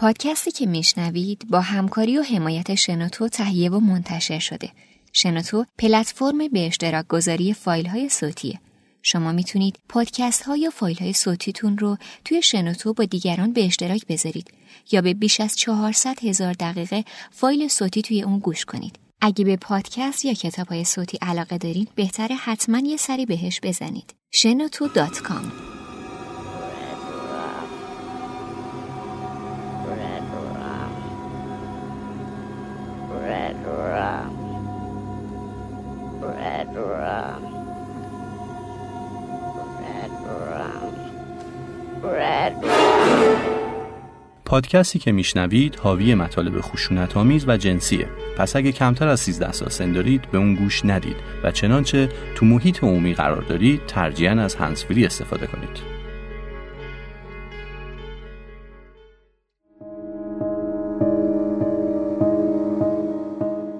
پادکستی که میشنوید با همکاری و حمایت شنوتو تهیه و منتشر شده. شنوتو پلتفرم به اشتراک گذاری فایل های صوتیه. شما می‌تونید پادکست ها یا فایل های صوتیتون رو توی شنوتو با دیگران به اشتراک بذارید یا به بیش از 400 هزار دقیقه فایل صوتی توی اون گوش کنید. اگه به پادکست یا کتاب های صوتی علاقه دارید بهتره حتما یه سری بهش بزنید. شنوتو.com پادکستی که میشنوید حاوی مطالب خشونت آمیز و جنسیه. پس اگه کمتر از 13 سال سن دارید به اون گوش ندید و چنانچه تو محیط عمومی قرار دارید ترجیحاً از هنسفری استفاده کنید.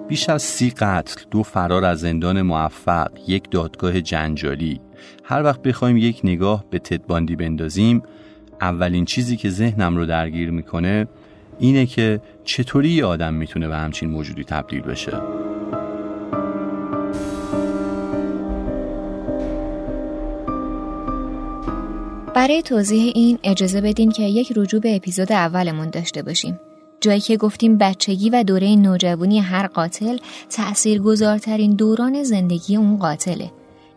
بیش از سی قتل، دو فرار از زندان موفق، یک دادگاه جنجالی هر وقت بخوایم یک نگاه به تدباندی بندازیم اولین چیزی که ذهنم رو درگیر می‌کنه اینه که چطوری یه آدم می‌تونه به همچین موجودی تبدیل بشه. برای توضیح این اجازه بدین که یک رجوع به اپیزود اولمون داشته باشیم. جایی که گفتیم بچگی و دوره نوجوانی هر قاتل تأثیر گذارترین دوران زندگی اون قاتله.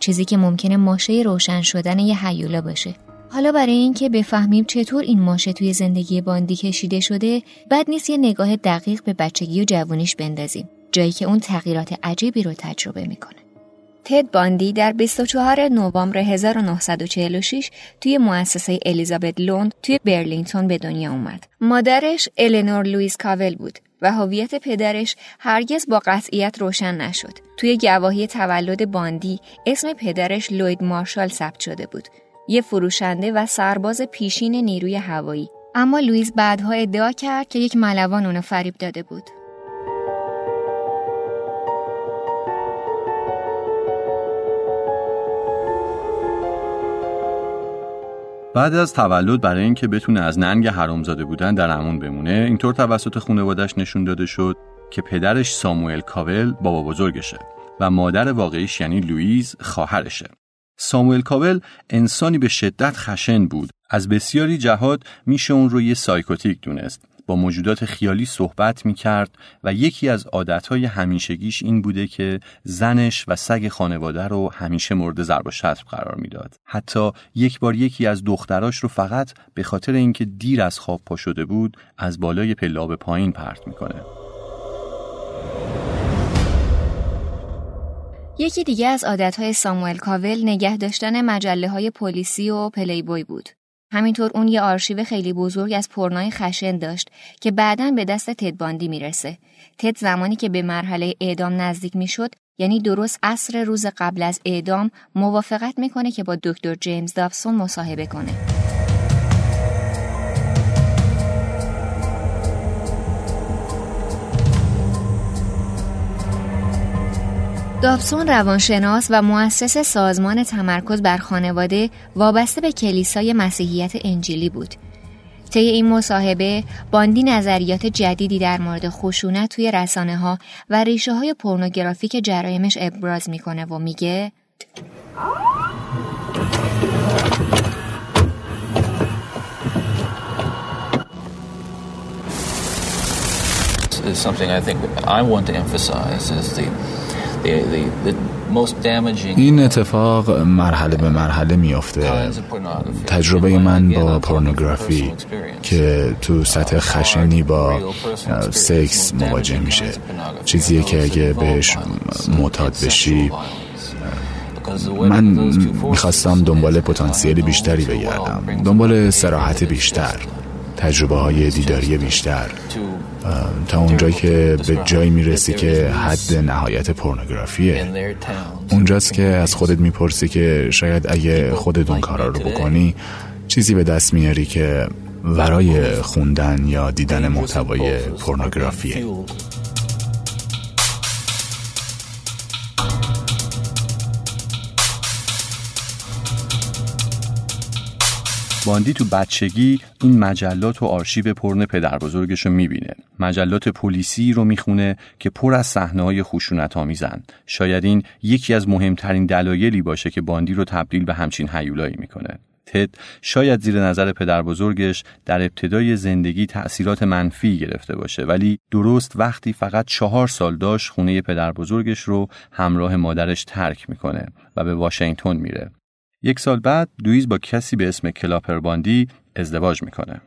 چیزی که ممکنه ماشه روشن شدن یه حیولا باشه. حالا برای اینکه بفهمیم چطور این ماشه توی زندگی باندی کشیده شده بد نیست یه نگاه دقیق به بچگی و جوانیش بندازیم. جایی که اون تغییرات عجیبی رو تجربه می‌کنه. تد باندی در 24 نوامبر 1946 توی مؤسسه الیزابت لوند توی برلینگتون به دنیا اومد. مادرش النور لویس کاول بود و هویت پدرش هرگز با قطعیت روشن نشد. توی گواهی تولد باندی اسم پدرش لوید مارشال ثبت شده بود. یه فروشنده و سرباز پیشین نیروی هوایی. اما لویز بعدها ادعا کرد که یک ملوان اونو فریب داده بود. بعد از تولد برای اینکه بتونه از ننگ حرامزاده بودن در امون بمونه اینطور توسط خانوادش نشون داده شد که پدرش ساموئل کاول بابا بزرگشه و مادر واقعیش یعنی لوئیز خواهرشه. ساموئل کاول انسانی به شدت خشن بود. از بسیاری جهات میشه اون رو یه psychotic دونست. با موجودات خیالی صحبت می کرد و یکی از عادتهای همیشگیش این بوده که زنش و سگ خانواده رو همیشه مورد ضرب و شتم قرار می‌داد. حتی یک بار یکی از دختراش رو فقط به خاطر اینکه دیر از خواب پا شده بود از بالای پلا پایین پرت می‌کنه. یکی دیگه از عادتهای ساموئل کاول نگه داشتن مجله های پلیسی و پلی بوی بود. همینطور اون یه آرشیو خیلی بزرگ از پرنای خشن داشت که بعدا به دست تد باندی می‌رسه. تد زمانی که به مرحله اعدام نزدیک می‌شد یعنی درست عصر روز قبل از اعدام موافقت می‌کنه که با دکتر جیمز دافسون مصاحبه کنه. دابسون روانشناس و مؤسس سازمان تمرکز بر خانواده وابسته به کلیسای مسیحیت انجیلی بود. طی این مصاحبه باندی نظریات جدیدی در مورد خشونت توی رسانه ها و ریشه های پورنوگرافیک جرایمش ابراز می‌کنه و میگه something I think I want to emphasize is the این اتفاق مرحله به مرحله میافته. تجربه من با پورنوگرافی که تو سطح خشنی با سکس مواجه میشه. چیزیه که اگه بهش معتاد بشی من می‌خواستم دنبال پتانسیل بیشتری بگردم. دنبال سراحت بیشتر. تجربه های دیداری بیشتر. تا اونجا که به جایی می‌رسی که حد نهایت پورنوگرافیه. اونجاست که از خودت می‌پرسی که شاید اگه خودت اون کارا رو بکنی چیزی به دست میاری که ورای خوندن یا دیدن محتوای پورنوگرافیه. باندی تو بچگی این مجلات و آرشیو پرن پدر بزرگش رو می‌بینه. مجلات پلیسی رو می‌خونه که پر از صحنه های خشونت آمیزن شاید این یکی از مهمترین دلایلی باشه که باندی رو تبدیل به همچین حیولایی می‌کنه. تد شاید زیر نظر پدر بزرگش در ابتدای زندگی تأثیرات منفی گرفته باشه ولی درست وقتی فقط چهار سال داشت خونه پدر بزرگش رو همراه مادرش ترک می‌کنه و به واشنگتن میره. یک سال بعد دویز با کسی به اسم کلاپر باندی ازدواج می‌کنه.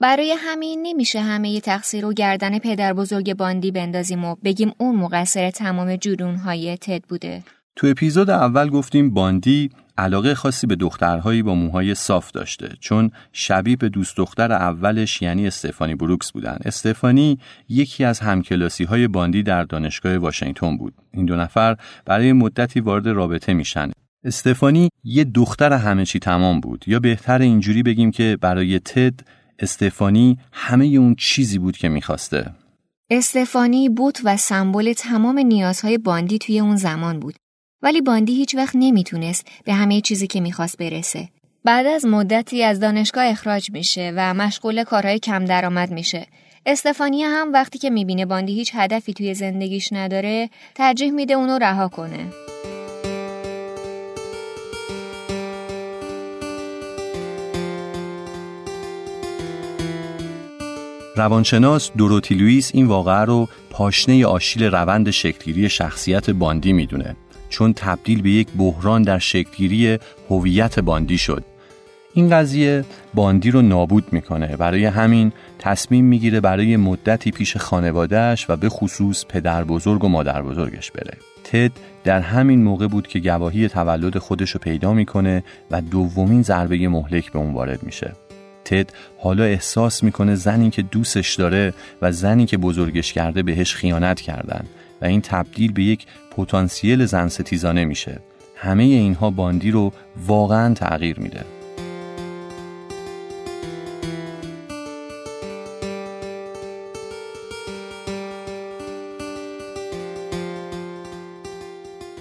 برای همین نمیشه همه ی تقصیر و گردن پدر بزرگ باندی بندازیم و بگیم اون مقصر تمام جرونهای تد بوده. تو اپیزود اول گفتیم باندی علاقه خاصی به دخترهایی با موهای صاف داشته چون شبیه به دوست دختر اولش یعنی استفانی بروکس بودن استفانی یکی از همکلاسی های باندی در دانشگاه واشنگتن بود این دو نفر برای مدتی وارد رابطه میشن استفانی یه دختر همه چی تمام بود. یا بهتر اینجوری بگیم که برای تد استفانی همه اون چیزی بود که می‌خواسته. استفانی بود و سمبل تمام نیازهای باندی توی اون زمان بود. ولی باندی هیچ وقت نمی‌تونست به همه چیزی که می‌خواست برسه. بعد از مدتی از دانشگاه اخراج میشه و مشغول کارهای کم درآمد میشه. استفانی هم وقتی که می‌بینه باندی هیچ هدفی توی زندگیش نداره ترجیح میده اونو رها کنه. روانشناس دوروتی لوئیس این واقعه رو پاشنه آشیل روند شکلگیری شخصیت باندی می‌دونه چون تبدیل به یک بحران در شکلگیری هویت باندی شد. این قضیه باندی رو نابود می‌کنه برای همین تصمیم می‌گیره برای مدتی پیش خانوادهش و به خصوص پدر بزرگ و مادر بزرگش بره. تد در همین موقع بود که گواهی تولد خودش رو پیدا می‌کنه و دومین ضربه مهلک به اون وارد میشه. تد حالا احساس می‌کنه زنی که دوستش داره و زنی که بزرگش کرده بهش خیانت کردن و این تبدیل به یک پتانسیل زن ستیزانه میشه. همه اینها باندی رو واقعا تغییر میده.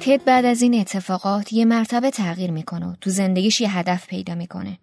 تد بعد از این اتفاقات یه مرتبه تغییر می‌کنه و تو زندگیش یه هدف پیدا می‌کنه.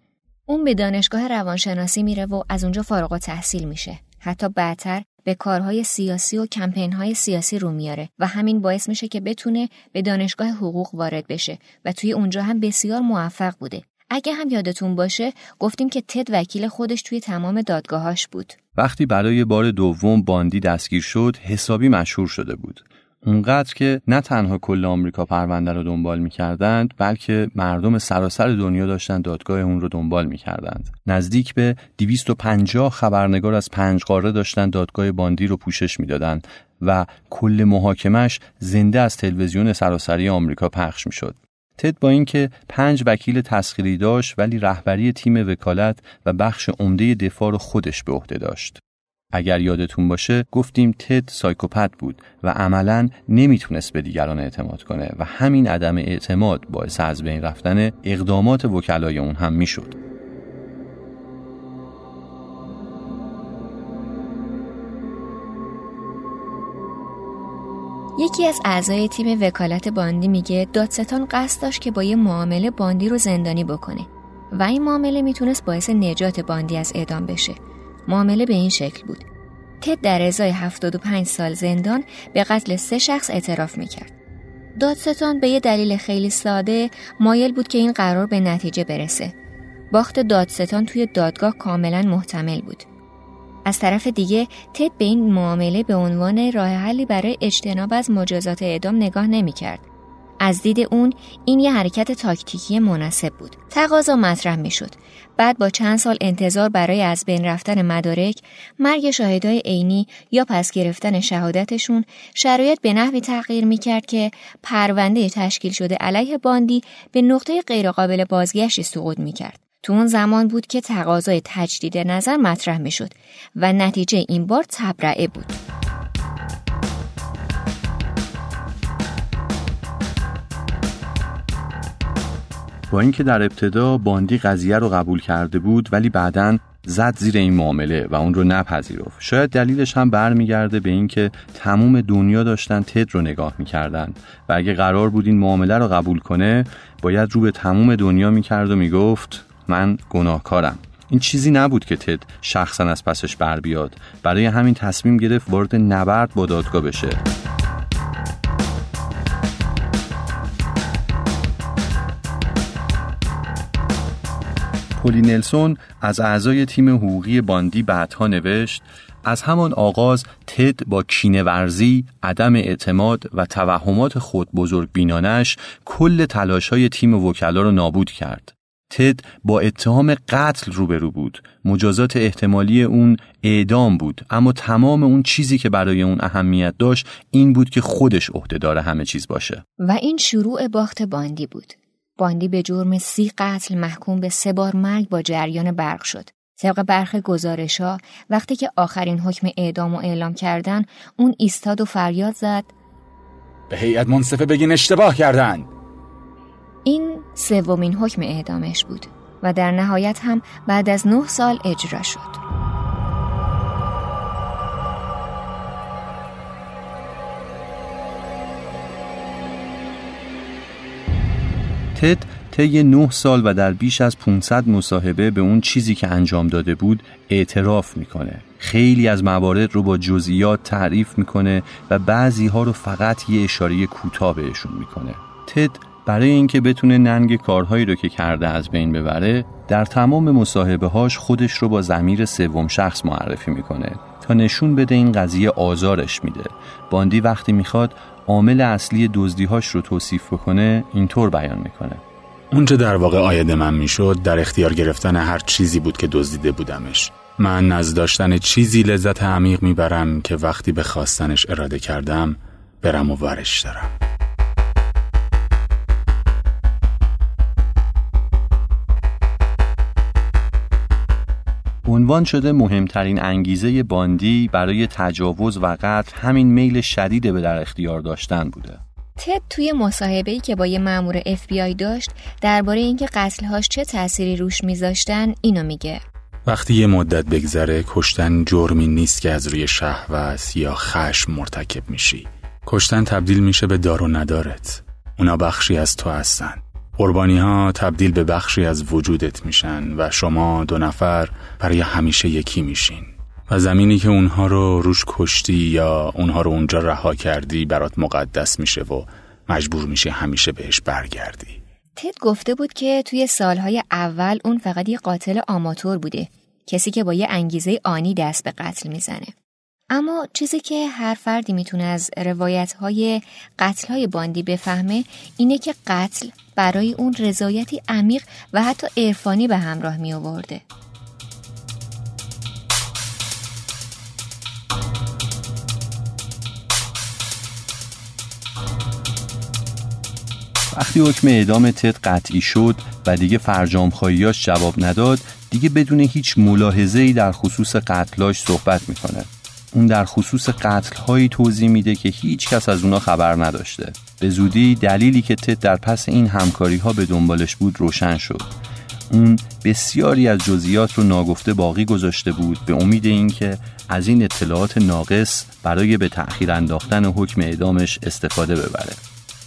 اون به دانشگاه روانشناسی میره و از اونجا فارغ و تحصیل میشه. حتی بعدتر به کارهای سیاسی و کمپینهای سیاسی رو میاره و همین باعث میشه که بتونه به دانشگاه حقوق وارد بشه و توی اونجا هم بسیار موفق بوده. اگه هم یادتون باشه گفتیم که تد وکیل خودش توی تمام دادگاهاش بود. وقتی برای بار دوم باندی دستگیر شد حسابی مشهور شده بود. اونقدر که نه تنها کل آمریکا پرونده رو دنبال می‌کردند بلکه مردم سراسر دنیا داشتن دادگاه اون رو دنبال می‌کردند. نزدیک به 250 خبرنگار از پنج قاره داشتن دادگاه باندی رو پوشش می‌دادند و کل محاکمش زنده از تلویزیون سراسری آمریکا پخش می‌شد. تد با اینکه پنج وکیل تسخیری داشت ولی رهبری تیم وکالت و بخش عمده دفاع رو خودش به عهده داشت. اگر یادتون باشه گفتیم تد سایکوپت بود و عملا نمی‌تونست به دیگران اعتماد کنه و همین عدم اعتماد باعث از بین رفتن اقدامات وکلای اون هم می‌شد. یکی از اعضای تیم وکالت باندی میگه دادستان قصد داشت که با یه معامله باندی رو زندانی بکنه و این معامله می‌تونست باعث نجات باندی از اعدام بشه معامله به این شکل بود. تد در ازای 75 سال زندان به قتل سه شخص اعتراف می‌کرد. دادستان به یه دلیل خیلی ساده مایل بود که این قرار به نتیجه برسه. باخت دادستان توی دادگاه کاملا محتمل بود. از طرف دیگه تد به این معامله به عنوان راه حلی برای اجتناب از مجازات اعدام نگاه نمی‌کرد. از دید اون این یه حرکت تاکتیکی مناسب بود. تقاضا مطرح می شد. بعد با چند سال انتظار برای از بین رفتن مدارک، مرگ شاهدای عینی یا پس گرفتن شهادتشون شرایط به نحوی تغییر می کرد که پرونده تشکیل شده علیه باندی به نقطه غیرقابل بازگشتی سقوط می کرد. تو اون زمان بود که تقاضای تجدید نظر مطرح می شد و نتیجه این بار تبرعه بود. با اینکه در ابتدا باندی قضیه رو قبول کرده بود ولی بعدا زد زیر این معامله و اون رو نپذیرفت. شاید دلیلش هم برمیگرده به اینکه تموم دنیا داشتن تد رو نگاه می‌کردن و اگه قرار بود این معامله رو قبول کنه باید رو به تموم دنیا می‌کرد و می‌گفت من گناهکارم. این چیزی نبود که تد شخصا از پسش بر بیاد. برای همین تصمیم گرفت وارد نبرد با دادگاه بشه. پولی نلسون از اعضای تیم حقوقی باندی بعدها نوشت از همان آغاز تد با کینورزی، عدم اعتماد و توهمات خود بزرگ بینانش کل تلاش های تیم وکلا را نابود کرد. تد با اتهام قتل روبرو بود. مجازات احتمالی اون اعدام بود اما تمام اون چیزی که برای اون اهمیت داشت این بود که خودش عهدهدار همه چیز باشه. و این شروع باخت باندی بود. باندی به جرم سی قتل محکوم به سه بار مرگ با جریان برق شد. طبق برخ گزارش ها وقتی که آخرین حکم اعدام و اعلام کردن اون ایستاد و فریاد زد. به هیئت منصفه بگین اشتباه کردن. این سومین حکم اعدامش بود و در نهایت هم بعد از نه سال اجرا شد. تد طی نه سال و در بیش از 500 مصاحبه به اون چیزی که انجام داده بود اعتراف می‌کنه. خیلی از موارد رو با جزئیات تعریف می‌کنه و بعضی ها رو فقط یه اشاره کوتاه بهشون می‌کنه. تد برای اینکه بتونه ننگ کارهایی رو که کرده از بین ببره در تمام مصاحبه هاش خودش رو با زمیر سوم شخص معرفی می‌کنه. نشون بده این قضیه آزارش میده. باندی وقتی می‌خواد عامل اصلی دزدیهاش رو توصیف بکنه اینطور بیان می‌کنه. اونچه در واقع آید من می‌شد در اختیار گرفتن هر چیزی بود که دزدیده بودمش. من از داشتن چیزی لذت عمیق می‌برم که وقتی به خواستنش اراده کردم برم و ورش دارم. عنوان شده مهمترین انگیزه باندی برای تجاوز و قتل همین میل شدید به در اختیار داشتن بوده. تد توی مصاحبه‌ای که با یه مأمور FBI داشت درباره اینکه قتلهاش چه تأثیری روش میذاشتن اینو میگه. وقتی یه مدت بگذره کشتن جرمی نیست که از روی شهوت یا خشم مرتکب میشی. کشتن تبدیل میشه به دار و ندارت. اونا بخشی از تو هستن. قربانی ها تبدیل به بخشی از وجودت میشن و شما دو نفر برای همیشه یکی میشین. و زمینی که اونها رو روش کشتی یا اونها رو اونجا رها کردی برات مقدس میشه و مجبور میشه همیشه بهش برگردی. تد گفته بود که توی سالهای اول اون فقط یه قاتل آماتور بوده کسی که با یه انگیزه آنی دست به قتل می‌زنه. اما چیزی که هر فردی می‌تونه از روایت های قتل های باندی بفهمه اینه که قتل برای اون رضایتی عمیق و حتی عرفانی به همراه می آورده. وقتی حکم اعدام تد قطعی شد و دیگه فرجام خواهیاش جواب نداد دیگه بدون هیچ ملاحظه ای در خصوص قتلاش صحبت می‌کنه اون در خصوص قتل هایی توضیح میده که هیچ کس از اونا خبر نداشته. به زودی دلیلی که تد در پس این همکاری ها به دنبالش بود روشن شد. اون بسیاری از جزئیات رو ناگفته باقی گذاشته بود به امید اینکه از این اطلاعات ناقص برای به تأخیر انداختن حکم اعدامش استفاده ببره.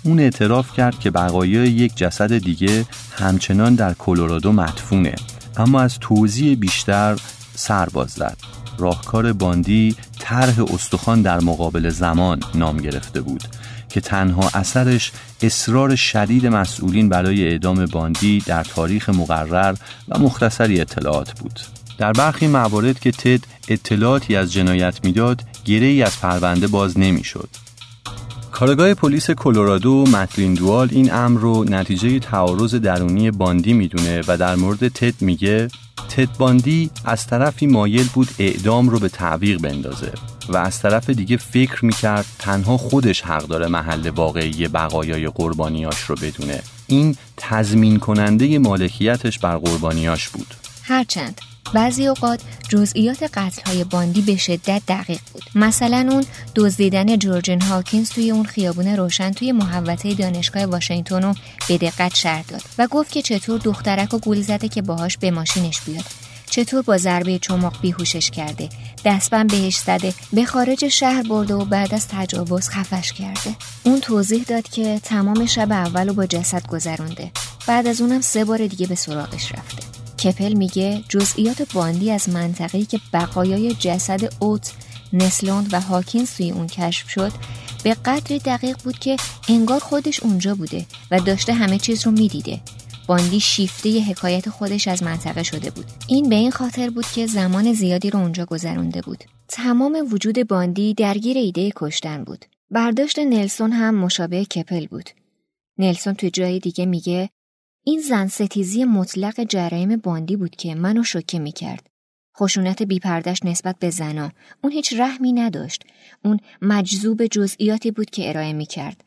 اون اعتراف کرد که بقایای یک جسد دیگه همچنان در کلرادو مدفونه اما از توضیح بیشتر سر باز زد. راهکار باندی طرح استخوان در مقابل زمان نام گرفته بود که تنها اثرش اصرار شدید مسئولین برای اعدام باندی در تاریخ مقرر و مختصری اطلاعات بود در برخی موارد که تد اطلاعاتی از جنایت می‌داد گره از پرونده باز نمی‌شد. کارگاه پلیس کلرادو متلین دوال این امر رو نتیجه تعارض درونی باندی می‌دونه و در مورد تد میگه تد باندی از طرفی مایل بود اعدام رو به تعویق بندازه و از طرف دیگه فکر می‌کرد تنها خودش حق داره محل واقعی بقایای قربانیاش رو بدونه. این تضمین کننده مالکیتش بر قربانیاش بود. هرچند بعضی اوقات جزئیات قتل های باندی به شدت دقیق بود. مثلا اون دزدیدن جورجن هاکینز توی اون خیابون روشن توی محوطه دانشگاه واشنگتن رو به دقت شرح داد و گفت که چطور دخترک و گولی زده که باهاش به ماشینش بیاد. چطور با ضربه چماق بیهوشش کرده. دستبند بهش زده به خارج شهر برده و بعد از تجاوز خفش کرده. اون توضیح داد که تمام شب اول با جسد گذرونده. بعد از اونم سه بار دیگه به سراغش رفته. کپل میگه جزئیات باندی از منطقه‌ای که بقایای جسد اوت، نسلوند و هاکینز توی اون کشف شد به قدری دقیق بود که انگار خودش اونجا بوده و داشته همه چیز رو می‌دیده. باندی شیفته حکایت خودش از منطقه شده بود. این به این خاطر بود که زمان زیادی رو اونجا گذرونده بود. تمام وجود باندی درگیر ایده کشتن بود. برداشت نلسون هم مشابه کپل بود. نلسون تو جای دیگه میگه این زن ستیزی مطلق جرایم باندی بود که منو شوکه می‌کرد خشونت بیپردش نسبت به زنا اون هیچ رحمی نداشت اون مجذوب جزئیاتی بود که ارائه می‌کرد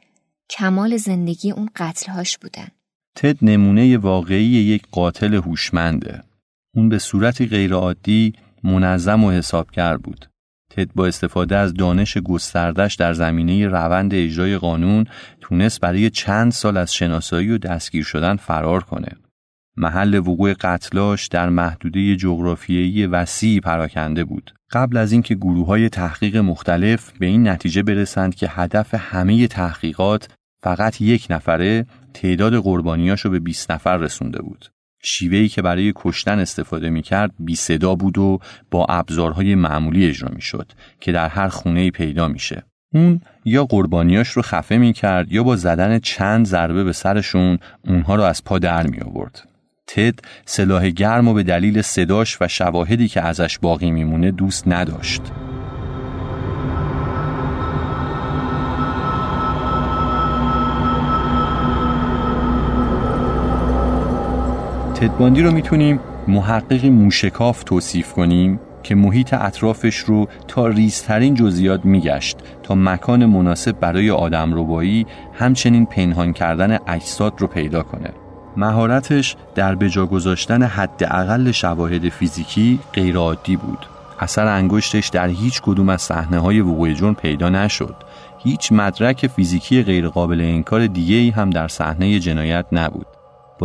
کمال زندگی اون قتلهاش بودن تد نمونه واقعی یک قاتل هوشمنده. اون به صورتی غیرعادی منظم و حسابگر بود. تد با استفاده از دانش گستردش در زمینه روند اجرای قانون تونست برای چند سال از شناسایی و دستگیر شدن فرار کنه. محل وقوع قتلاش در محدوده جغرافیایی وسیعی پراکنده بود. قبل از اینکه گروه های تحقیق مختلف به این نتیجه برسند که هدف همه تحقیقات فقط یک نفره تعداد قربانیاشو به 20 نفر رسونده بود. شیوهی که برای کشتن استفاده می‌کرد بی صدا بود و با ابزارهای معمولی اجرا می‌شد که در هر خونه پیدا میشه. اون یا قربانیاش رو خفه می‌کرد یا با زدن چند ضربه به سرشون اونها رو از پا در می آورد. تد سلاح گرم و به دلیل صداش و شواهدی که ازش باقی میمونه دوست نداشت. تدباندی رو می‌تونیم محققی موشکاف توصیف کنیم که محیط اطرافش رو تا ریزترین جزئیات میگشت تا مکان مناسب برای آدم روبایی همچنین پنهان کردن اجساد رو پیدا کنه. مهارتش در بجا گذاشتن حداقل شواهد فیزیکی غیرعادی بود. اثر انگشتش در هیچ کدوم از صحنه های وقوع جرم پیدا نشد. هیچ مدرک فیزیکی غیرقابل انکار دیگه ای هم در صحنه جنایت نبود.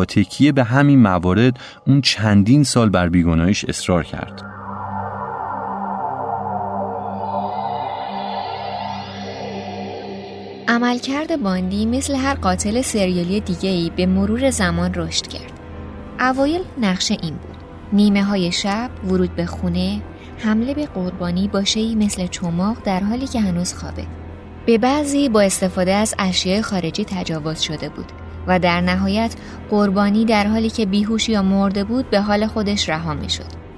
تکیه به همین موارد اون چندین سال بر بیگناهیش اصرار کرد عملکرد باندی مثل هر قاتل سریالی دیگه ای به مرور زمان رشد کرد. اوایل نقشه این بود. نیمه های شب، ورود به خونه، حمله به قربانی با شیعی مثل چماق در حالی که هنوز خوابه. به بعضی با استفاده از اشیاء خارجی تجاوز شده بود و در نهایت قربانی در حالی که بیهوش یا مرده بود به حال خودش رها می شد.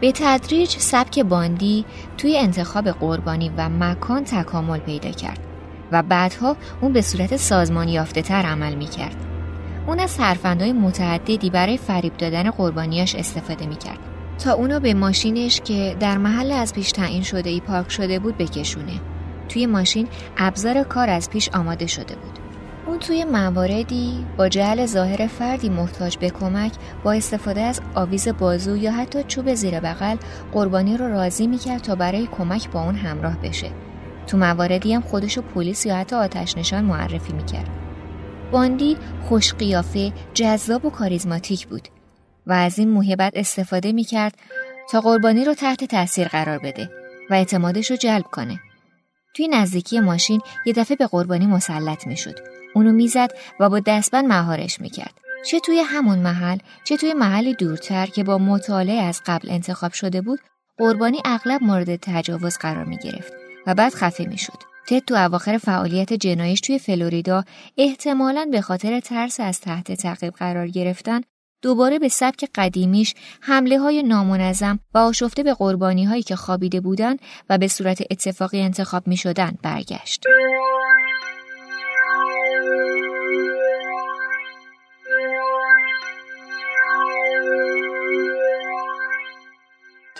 به تدریج سبک باندی توی انتخاب قربانی و مکان تکامل پیدا کرد و بعدها اون به صورت سازمان یافته تر عمل می کرد. اون از سرفندهای متعددی برای فریب دادن قربانیاش استفاده می کرد تا اونو به ماشینش که در محل از پیش تعیین شده ای پارک شده بود بکشونه. توی ماشین ابزار کار از پیش آماده شده بود. اون توی مواردی با جهل ظاهر فردی محتاج به کمک با استفاده از آویز بازو یا حتی چوب زیر بغل قربانی رو راضی می‌کرد تا برای کمک با اون همراه بشه. تو مواردی هم خودشو پلیس یا حتی آتش نشان معرفی می‌کرد. باندی خوش قیافه جذاب و کاریزماتیک بود و از این موهبت استفاده می‌کرد تا قربانی رو تحت تاثیر قرار بده و اعتمادش رو جلب کنه. توی نزدیکی ماشین یه دفعه به قربانی مسلط می‌شد. اونو می‌زد و با دستبند مهارش می‌کرد چه توی همون محل چه توی محلی دورتر که با مطالعه از قبل انتخاب شده بود قربانی اغلب مورد تجاوز قرار می گرفت و بعد خفه می شد. تد تو اواخر فعالیت جنایش توی فلوریدا احتمالاً به خاطر ترس از تحت تعقیب قرار گرفتن دوباره به سبک قدیمیش حمله های نامنظم و آشفته به قربانی هایی که خوابیده بودن و به صورت اتفاقی انتخاب می شدن برگشت.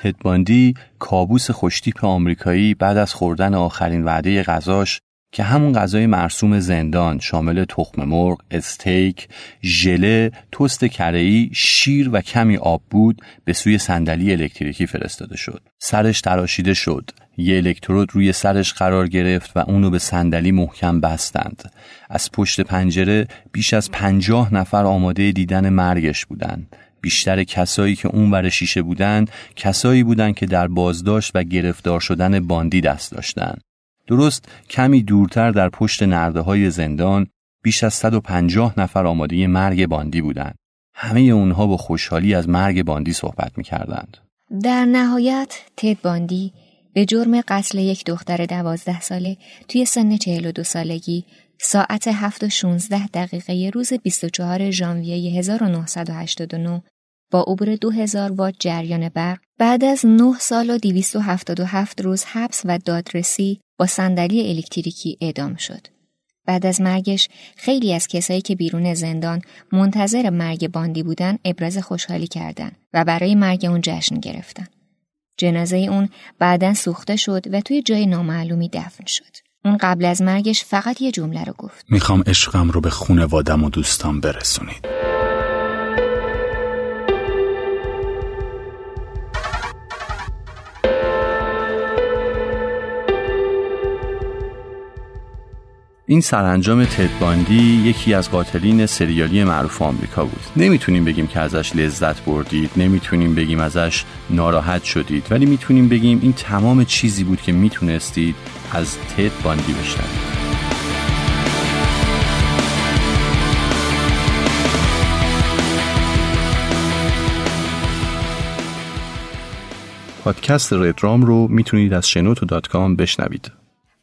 تدباندی کابوس خوشتیپ آمریکایی بعد از خوردن آخرین وعده غذاش که همون غذای مرسوم زندان شامل تخم مرغ، استیک، ژله، تست کره‌ای، شیر و کمی آب بود به سوی صندلی الکتریکی فرستاده شد. سرش تراشیده شد. یه الکترود روی سرش قرار گرفت و اونو به صندلی محکم بستند. از پشت پنجره بیش از پنجاه نفر آماده دیدن مرگش بودند. بیشتر کسایی که اون ور شیشه بودند کسایی بودند که در بازداشت و گرفتار شدن باندی دست داشتند. درست کمی دورتر در پشت نرده های زندان بیش از 150 نفر آماده مرگ باندی بودند. همه اونها با خوشحالی از مرگ باندی صحبت می‌کردند. در نهایت تد باندی به جرم قتل یک دختر دوازده ساله توی سن دو سالگی ساعت 7 و 16 دقیقه روز 24 ژانویه 1989 با عبور 2000 وات جریان برق بعد از 9 سال و 277 روز حبس و دادرسی با صندلی الکتریکی اعدام شد. بعد از مرگش خیلی از کسایی که بیرون زندان منتظر مرگ باندی بودن ابراز خوشحالی کردند و برای مرگ اون جشن گرفتن. جنازه اون بعدا سوخته شد و توی جای نامعلومی دفن شد. اون قبل از مرگش فقط یه جمله رو گفت. می‌خوام عشقم رو به خونوادم و دوستان برسونید. این سرانجام تدباندی یکی از قاتلین سریالی معروف آمریکا بود. نمی‌تونیم بگیم که ازش لذت بردید نمی‌تونیم بگیم ازش ناراحت شدید ولی می‌تونیم بگیم این تمام چیزی بود که می‌تونستید از تد باندی بشنوید. پادکست ردرام رو می‌تونید از شنوتو دات کام بشنوید.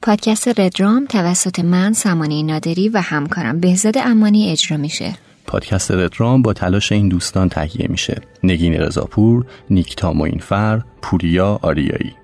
پادکست ردرام توسط من سمانه نادری و همکارم بهزاد امانی اجرا میشه. پادکست ردرام با تلاش این دوستان تهیه میشه. نگین رضاپور نیکتا موینفر پوریا آریایی.